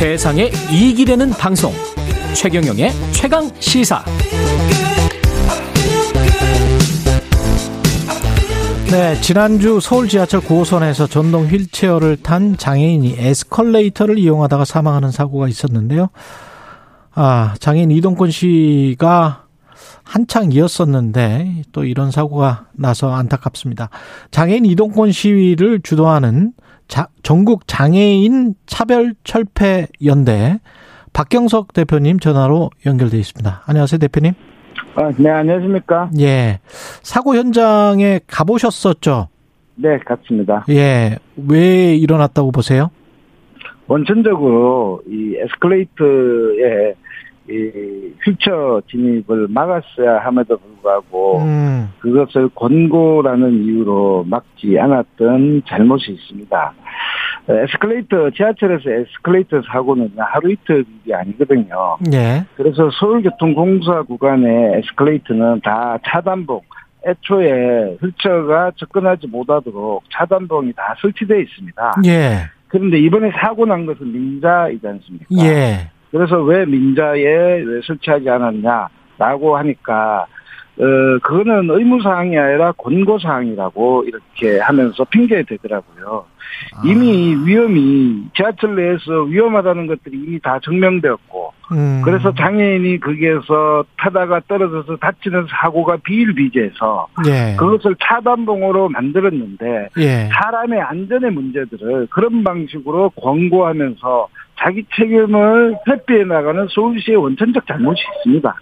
세상에 이익이 되는 방송 최경영의 최강 시사 네, 지난주 서울 지하철 9호선에서 전동 휠체어를 탄 장애인이 에스컬레이터를 이용하다가 사망하는 사고가 있었는데요. 아, 장애인 이동권 씨가 한창 이었었는데 또 이런 사고가 나서 안타깝습니다. 장애인 이동권 시위를 주도하는 자, 전국 장애인 차별 철폐 연대 박경석 대표님 전화로 연결돼 있습니다. 안녕하세요, 대표님. 아, 네, 안녕하십니까? 예. 사고 현장에 가보셨었죠? 네, 같습니다. 예. 왜 일어났다고 보세요? 원천적으로 이 에스컬레이터에 이 휠체어 진입을 막았어야 함에도 불구하고 음. 그것을 권고라는 이유로 막지 않았던 잘못이 있습니다. 에스컬레이터 지하철에서 에스컬레이터 사고는 하루 이틀 일이 아니거든요. 네. 그래서 서울교통공사 구간의 에스컬레이터는 다 차단봉 애초에 휠체어가 접근하지 못하도록 차단봉이 다 설치되어 있습니다. 예. 그런데 이번에 사고 난 것은 민자이지 않습니까? 예. 그래서 왜 민자에 왜 설치하지 않았냐라고 하니까 어 그거는 의무사항이 아니라 권고사항이라고 이렇게 하면서 핑계 대더라고요. 아. 이미 위험이 지하철 내에서 위험하다는 것들이 이미 다 증명되었고 음. 그래서 장애인이 거기에서 타다가 떨어져서 다치는 사고가 비일비재해서 예. 그것을 차단봉으로 만들었는데 예. 사람의 안전의 문제들을 그런 방식으로 권고하면서 자기 책임을 회피해 나가는 서울시의 원천적 잘못이 있습니다.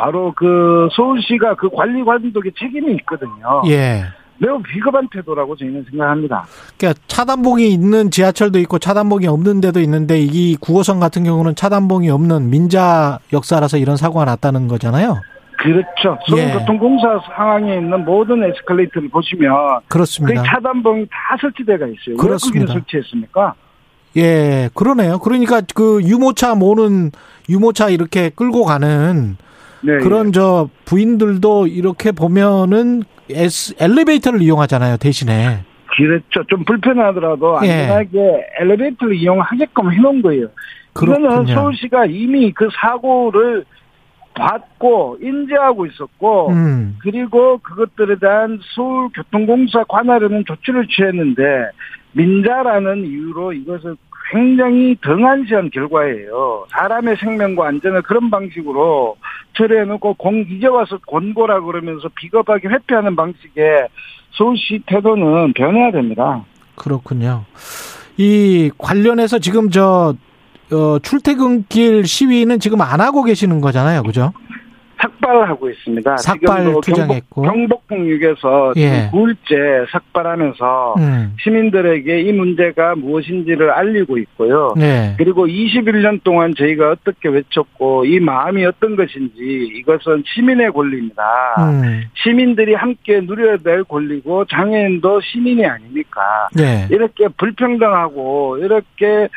바로 그 서울시가 그 관리 감독의 책임이 있거든요. 예. 매우 비겁한 태도라고 저희는 생각합니다. 그러니까 차단봉이 있는 지하철도 있고 차단봉이 없는 데도 있는데 이 9호선 같은 경우는 차단봉이 없는 민자 역사라서 이런 사고가 났다는 거잖아요. 그렇죠. 서울교통공사 예. 상황에 있는 모든 에스컬레이터를 보시면 그렇습니다. 그 차단봉이 다 설치돼가 있어요. 그렇습니다. 왜 설치했습니까? 예, 그러네요. 그러니까 그 유모차 모는 유모차 이렇게 끌고 가는 네, 그런 예. 저 부인들도 이렇게 보면은 에스, 엘리베이터를 이용하잖아요, 대신에. 그렇죠. 좀 불편하더라도 예. 안전하게 예. 엘리베이터를 이용하게끔 해놓은 거예요. 그거는 서울시가 이미 그 사고를 받고 인지하고 있었고 음. 그리고 그것들에 대한 서울교통공사 관할에는 조치를 취했는데 민자라는 이유로 이것을 굉장히 등한시한 결과예요. 사람의 생명과 안전을 그런 방식으로 처리해놓고 공 이제 와서 권고라 그러면서 비겁하게 회피하는 방식의 서울시 태도는 변해야 됩니다. 그렇군요. 이 관련해서 지금 저 어, 출퇴근길 시위는 지금 안 하고 계시는 거잖아요, 그죠? 삭발하고 있습니다. 삭발 투쟁했고 경복, 경북에서 예. 9일째 삭발하면서 음. 시민들에게 이 문제가 무엇인지를 알리고 있고요. 예. 그리고 21년 동안 저희가 어떻게 외쳤고 이 마음이 어떤 것인지 이것은 시민의 권리입니다. 음. 시민들이 함께 누려야 될 권리고 장애인도 시민이 아닙니까? 예. 이렇게 불평등하고 이렇게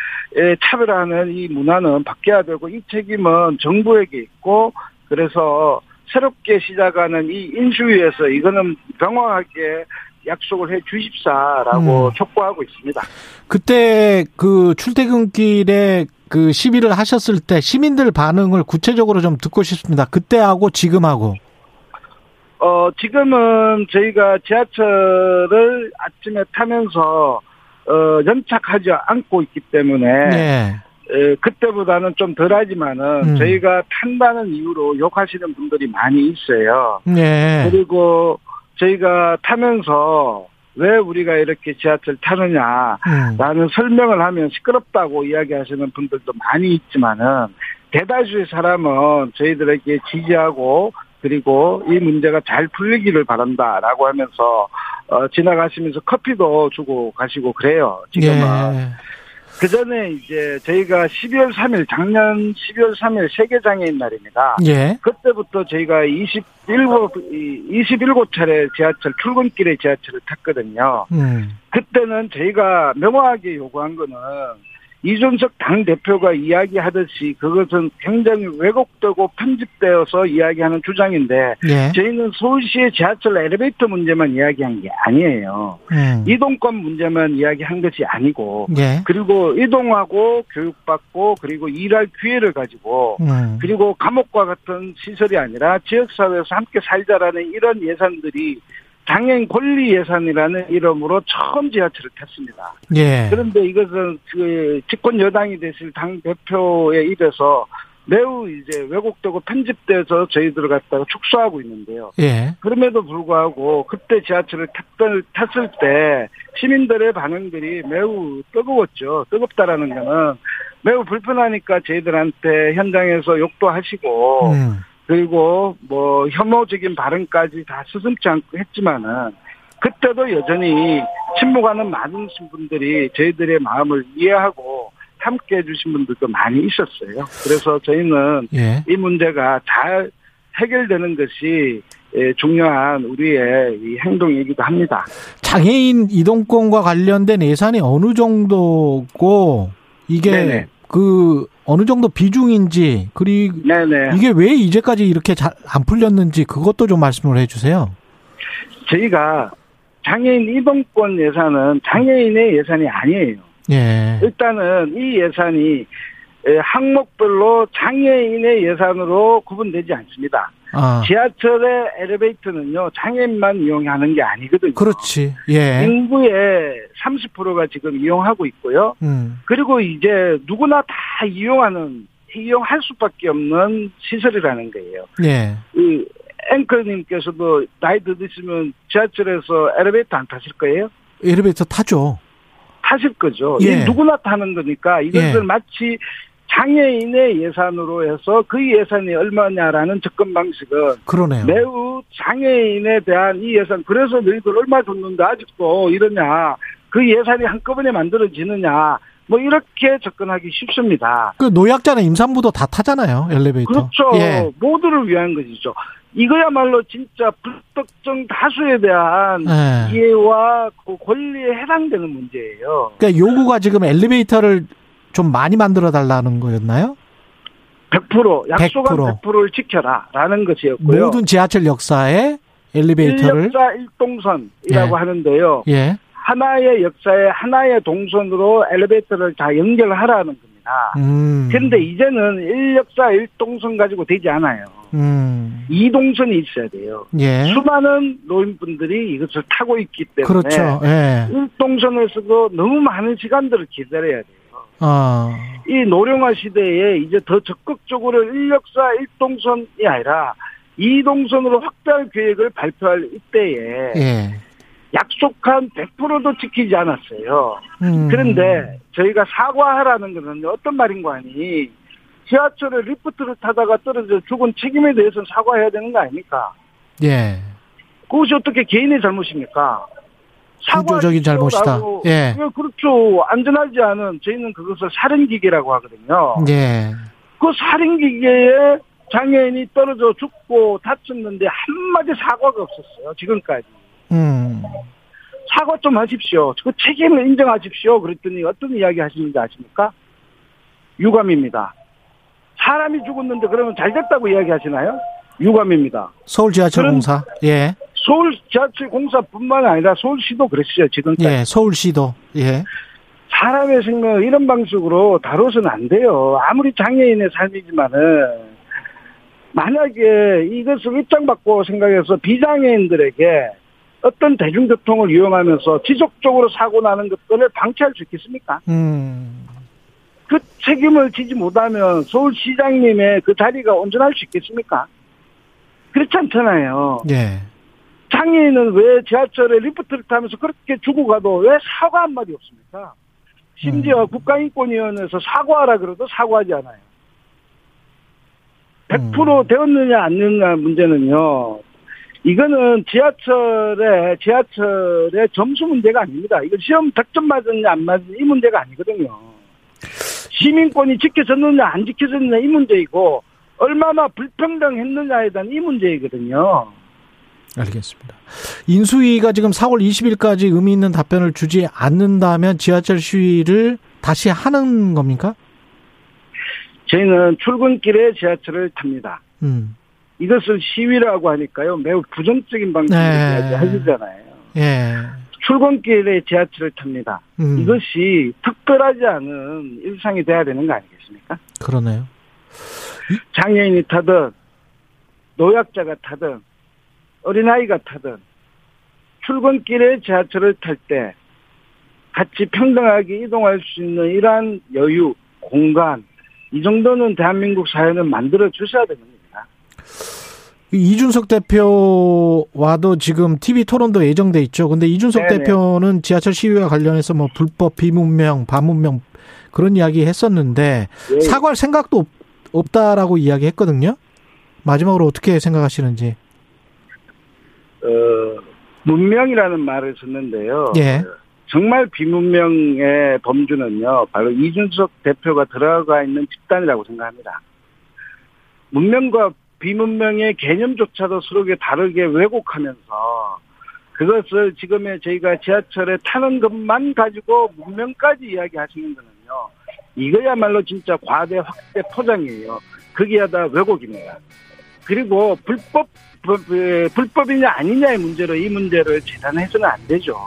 차별하는 이 문화는 바뀌어야 되고 이 책임은 정부에게 있고 그래서 새롭게 시작하는 이 인수위에서 이거는 명확하게 약속을 해 주십사라고 음. 촉구하고 있습니다. 그때 그 출퇴근길에 그 시위를 하셨을 때 시민들 반응을 구체적으로 좀 듣고 싶습니다. 그때하고 지금하고. 어, 지금은 저희가 지하철을 아침에 타면서 어, 연착하지 않고 있기 때문에 네. 그때보다는 좀 덜하지만은 음. 저희가 탄다는 이유로 욕하시는 분들이 많이 있어요. 네. 그리고 저희가 타면서 왜 우리가 이렇게 지하철 타느냐라는 음. 설명을 하면 시끄럽다고 이야기하시는 분들도 많이 있지만은 대다수의 사람은 저희들에게 지지하고 그리고 이 문제가 잘 풀리기를 바란다라고 하면서 어, 지나가시면서 커피도 주고 가시고 그래요. 지금은. 예. 그 전에 이제 저희가 12월 3일, 작년 12월 3일 세계 장애인 날입니다. 예. 그때부터 저희가 27, 27차례 지하철, 출근길에 지하철을 탔거든요. 음. 그때는 저희가 명확하게 요구한 거는 이준석 당대표가 이야기하듯이 그것은 굉장히 왜곡되고 편집되어서 이야기하는 주장인데 예. 저희는 서울시의 지하철 엘리베이터 문제만 이야기한 게 아니에요. 음. 이동권 문제만 이야기한 것이 아니고 예. 그리고 이동하고 교육받고 그리고 일할 기회를 가지고 음. 그리고 감옥과 같은 시설이 아니라 지역사회에서 함께 살자라는 이런 예산들이 장애인 권리 예산이라는 이름으로 처음 지하철을 탔습니다. 예. 그런데 이것은 그 집권 여당이 되실 당 대표의 입에서 매우 이제 왜곡되고 편집돼서 저희들 갖다가 축소하고 있는데요. 예. 그럼에도 불구하고 그때 지하철을 탔을, 탔을 때 시민들의 반응들이 매우 뜨거웠죠. 뜨겁다라는 거는 매우 불편하니까 저희들한테 현장에서 욕도 하시고 음. 그리고 뭐 혐오적인 발언까지 다 스승치 않고 했지만은 그때도 여전히 침묵하는 많은 분들이 저희들의 마음을 이해하고 함께 해주신 분들도 많이 있었어요. 그래서 저희는 예. 이 문제가 잘 해결되는 것이 예, 중요한 우리의 이 행동이기도 합니다. 장애인 이동권과 관련된 예산이 어느 정도고 이게 네네. 그 어느 정도 비중인지 그리고 네네. 이게 왜 이제까지 이렇게 잘 안 풀렸는지 그것도 좀 말씀을 해주세요. 저희가 장애인 이동권 예산은 장애인의 예산이 아니에요. 예. 일단은 이 예산이 항목별로 장애인의 예산으로 구분되지 않습니다. 아. 지하철의 엘리베이터는요 장애인만 이용하는 게 아니거든요. 그렇지. 예. 인구의 30%가 지금 이용하고 있고요. 음. 그리고 이제 누구나 다 이용하는 이용할 수밖에 없는 시설이라는 거예요. 예. 이 앵커님께서도 나이 드시면 지하철에서 엘리베이터 안 타실 거예요? 엘리베이터 타죠. 타실 거죠. 예. 누구나 타는 거니까 이것을 예. 마치 장애인의 예산으로 해서 그 예산이 얼마냐라는 접근 방식은 그러네요. 매우 장애인에 대한 이 예산 그래서 너희들 얼마 줬는데 아직도 이러냐 그 예산이 한꺼번에 만들어지느냐 뭐 이렇게 접근하기 쉽습니다. 그 노약자는 임산부도 다 타잖아요 엘리베이터. 그렇죠. 예. 모두를 위한 것이죠. 이거야말로 진짜 불특정 다수에 대한 예. 이해와 그 권리에 해당되는 문제예요. 그러니까 요구가 지금 엘리베이터를 좀 많이 만들어 달라는 거였나요? 100% 약속한 100%. 100%를 지켜라라는 것이었고요. 모든 지하철 역사에 엘리베이터를 1역사 1동선이라고 예. 하는데요. 예. 하나의 역사에 하나의 동선으로 엘리베이터를 다 연결하라는 겁니다. 음. 그런데 이제는 1역사 1동선 가지고 되지 않아요. 음. 2동선이 있어야 돼요. 예. 수많은 노인분들이 이것을 타고 있기 때문에 그렇죠. 예. 1동선에서도 너무 많은 시간들을 기다려야 돼요. 아. 이 노령화 시대에 이제 더 적극적으로 1역사 1동선이 아니라 2동선으로 확대할 계획을 발표할 이때에 예. 약속한 100%도 지키지 않았어요. 음. 그런데 저희가 사과하라는 것은 어떤 말인가 하니 지하철에 리프트를 타다가 떨어져 죽은 책임에 대해서 사과해야 되는 거 아닙니까? 예. 그것이 어떻게 개인의 잘못입니까? 구조적인 잘못이다. 예. 예. 그렇죠. 안전하지 않은 저희는 그것을 살인기계라고 하거든요. 예. 그 살인기계에 장애인이 떨어져 죽고 다쳤는데 한마디 사과가 없었어요. 지금까지. 음. 사과 좀 하십시오. 그 책임을 인정하십시오. 그랬더니 어떤 이야기 하시는지 아십니까? 유감입니다. 사람이 죽었는데 그러면 잘 됐다고 이야기 하시나요? 유감입니다. 서울 지하철 공사. 예. 서울 지하철 공사뿐만 아니라 서울시도 그랬어요 지금까지. 예, 서울시도. 예. 사람의 생명을 이런 방식으로 다뤄서는 안 돼요. 아무리 장애인의 삶이지만은 만약에 이것을 입장받고 생각해서 비장애인들에게 어떤 대중교통을 이용하면서 지속적으로 사고 나는 것들을 방치할 수 있겠습니까? 음. 그 책임을 지지 못하면 서울시장님의 그 자리가 온전할 수 있겠습니까? 그렇지 않잖아요. 예. 장애인은 왜 지하철에 리프트를 타면서 그렇게 죽어가도 왜 사과 한마디 없습니까? 심지어 음. 국가인권위원회에서 사과하라 그래도 사과하지 않아요. 100% 음. 되었느냐 안 되느냐 문제는요. 이거는 지하철의 지하철의 점수 문제가 아닙니다. 이거 시험 100점 맞았느냐 안 맞았느냐 이 문제가 아니거든요. 시민권이 지켜졌느냐 안 지켜졌느냐 이 문제이고 얼마나 불평등했느냐에 대한 이 문제이거든요. 알겠습니다. 인수위가 지금 4월 20일까지 의미 있는 답변을 주지 않는다면 지하철 시위를 다시 하는 겁니까? 저희는 출근길에 지하철을 탑니다. 음. 이것을 시위라고 하니까요. 매우 부정적인 방식으로 네. 하시잖아요. 예. 출근길에 지하철을 탑니다. 음. 이것이 특별하지 않은 일상이 돼야 되는 거 아니겠습니까? 그러네요. 장애인이 타든 노약자가 타든 어린아이가 타든 출근길에 지하철을 탈 때 같이 평등하게 이동할 수 있는 이러한 여유, 공간, 이 정도는 대한민국 사회는 만들어 주셔야 됩니다. 이준석 대표와도 지금 TV 토론도 예정돼 있죠. 근데 이준석 네네. 대표는 지하철 시위와 관련해서 뭐 불법, 비문명, 반문명 그런 이야기 했었는데 네. 사과할 생각도 없, 다라고 이야기했거든요. 마지막으로 어떻게 생각하시는지? 어, 문명이라는 말을 썼는데요. 예. 정말 비문명의 범주는요, 바로 이준석 대표가 들어가 있는 집단이라고 생각합니다. 문명과 비문명의 개념조차도 서로 다르게 왜곡하면서 그것을 지금의 저희가 지하철에 타는 것만 가지고 문명까지 이야기하시는 거는요. 이거야말로 진짜 과대 확대 포장이에요. 그게 다 왜곡입니다. 그리고 불법 불법이냐 아니냐의 문제로 이 문제를 재단해서는 안 되죠.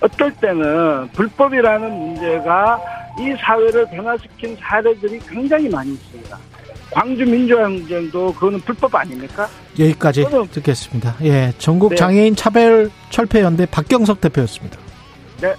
어떨 때는 불법이라는 문제가 이 사회를 변화시킨 사례들이 굉장히 많이 있습니다. 광주 민주항쟁도 그거는 불법 아닙니까? 여기까지 듣겠습니다. 예, 전국 네. 장애인 차별 철폐 연대 박경석 대표였습니다. 네.